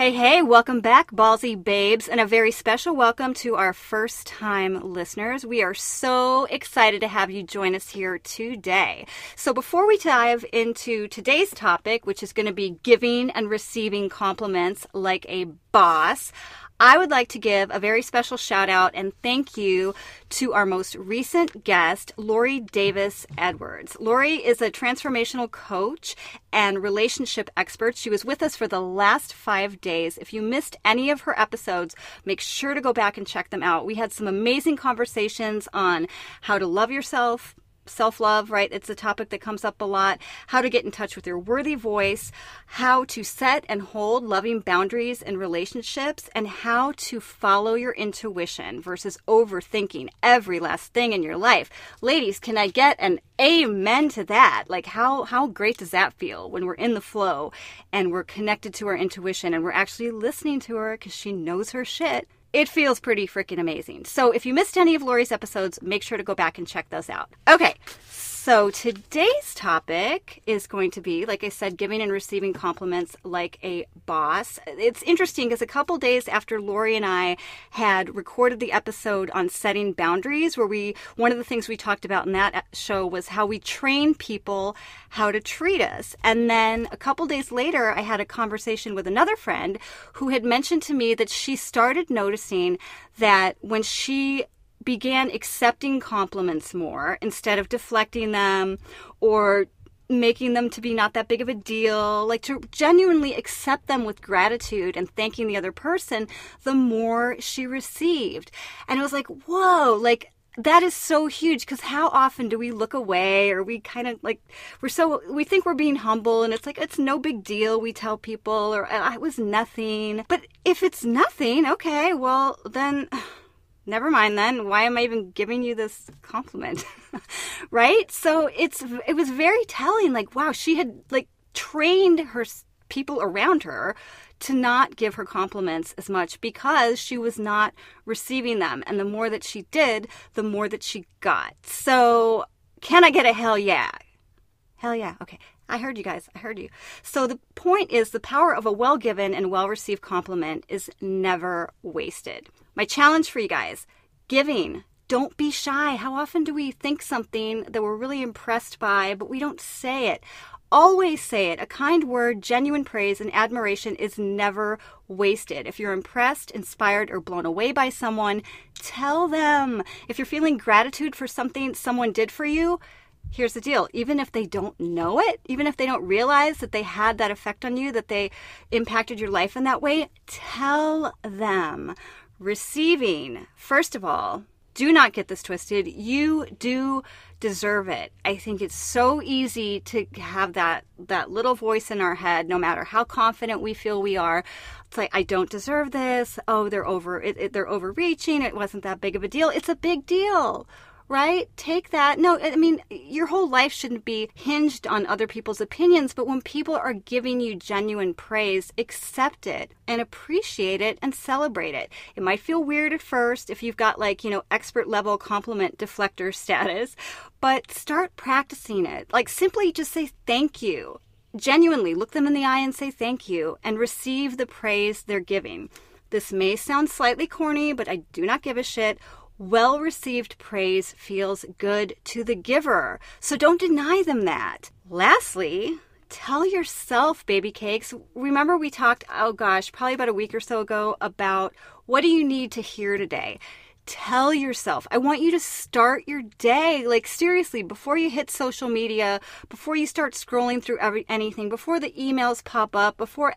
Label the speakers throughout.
Speaker 1: Hey, hey, welcome back, ballsy babes, and a very special welcome to our first time listeners. We are so excited to have you join us here today. So, before we dive into today's topic, which is going to be giving and receiving compliments like a boss, I would like to give a very special shout out and thank you to our most recent guest, Lori Davis Edwards. Lori is a transformational coach and relationship expert. She was with us for the last five days. If you missed any of her episodes, make sure to go back and check them out. We had some amazing conversations on how to love yourself, self love, right? It's a topic that comes up a lot. How to get in touch with your worthy voice, how to set and hold loving boundaries in relationships, and how to follow your intuition versus overthinking every last thing in your life. Ladies, can I get an amen to that? Like how how great does that feel when we're in the flow and we're connected to our intuition and we're actually listening to her cuz she knows her shit it feels pretty freaking amazing. So if you missed any of Lori's episodes, make sure to go back and check those out. Okay, so today's topic is going to be, like I said, giving and receiving compliments like a boss. It's interesting because a couple days after Lori and I had recorded the episode on setting boundaries, where we, one of the things we talked about in that show was how we train people how to treat us. And then a couple days later, I had a conversation with another friend who had mentioned to me that she started noticing that when she began accepting compliments more instead of deflecting them or making them to be not that big of a deal, like to genuinely accept them with gratitude and thanking the other person, the more she received. And it was like, whoa, like that is so huge because how often do we look away or we kind of like we're so we think we're being humble and it's like it's no big deal we tell people or it was nothing but if it's nothing okay well then never mind then. Why am i even giving you this compliment? Right? So it's it was very telling like wow she had like trained her people around her to not give her compliments as much because she was not receiving them. And the more that she did the more that she got. So can i get a hell yeah? Hell yeah. Okay. I heard you guys. I heard you. So the point is the power of a well given and well received compliment is never wasted. My challenge for you guys giving. Don't be shy. How often do we think something that we're really impressed by, but we don't say it? Always say it. A kind word, genuine praise, and admiration is never wasted. If you're impressed, inspired, or blown away by someone, tell them. If you're feeling gratitude for something someone did for you, here's the deal even if they don't know it, even if they don't realize that they had that effect on you, that they impacted your life in that way, tell them. Receiving, first of all, do not get this twisted. You do deserve it. I think it's so easy to have that that little voice in our head no matter how confident we feel we are. It's like I don't deserve this. Oh, they're over it, it, they're overreaching. It wasn't that big of a deal. It's a big deal right? Take that. No, I mean, your whole life shouldn't be hinged on other people's opinions, but when people are giving you genuine praise, accept it and appreciate it and celebrate it. It might feel weird at first if you've got like, you know, expert level compliment deflector status, but start practicing it. Like simply just say thank you. Genuinely look them in the eye and say thank you and receive the praise they're giving. This may sound slightly corny, but I do not give a shit well received praise feels good to the giver. So don't deny them that. Lastly, tell yourself, baby cakes. Remember, we talked, oh gosh, probably about a week or so ago about what do you need to hear today? Tell yourself. I want you to start your day like seriously before you hit social media, before you start scrolling through every anything, before the emails pop up, before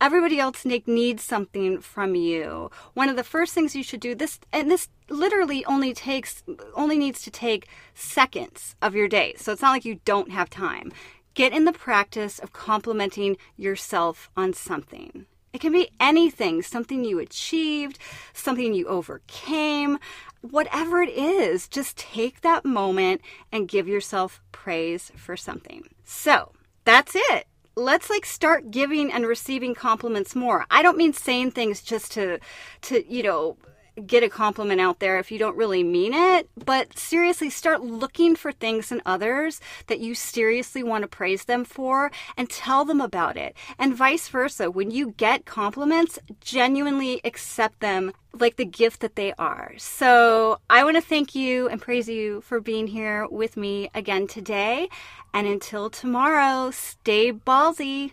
Speaker 1: everybody else needs something from you. One of the first things you should do this and this literally only takes only needs to take seconds of your day. So it's not like you don't have time. Get in the practice of complimenting yourself on something. It can be anything, something you achieved, something you overcame, whatever it is. Just take that moment and give yourself praise for something. So that's it. let's like start giving and receiving compliments more. I don't mean saying things just to to, you know, get a compliment out there if you don't really mean it, but seriously start looking for things in others that you seriously want to praise them for and tell them about it. And vice versa. When you get compliments, genuinely accept them like the gift that they are. So I want to thank you and praise you for being here with me again today. And until tomorrow, stay ballsy.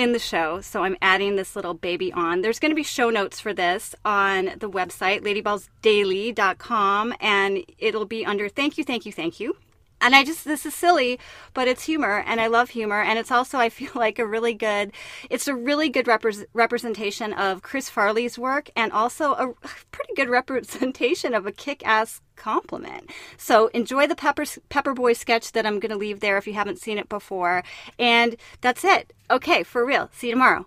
Speaker 1: in the show, so I'm adding this little baby on. There's going to be show notes for this on the website, ladyballsdaily.com, and it'll be under thank you, thank you, thank you. And I just, this is silly, but it's humor, and I love humor. And it's also, I feel like, a really good, it's a really good repre- representation of Chris Farley's work, and also a pretty good representation of a kick ass compliment. So enjoy the Pepper, Pepper Boy sketch that I'm going to leave there if you haven't seen it before. And that's it. Okay, for real. See you tomorrow.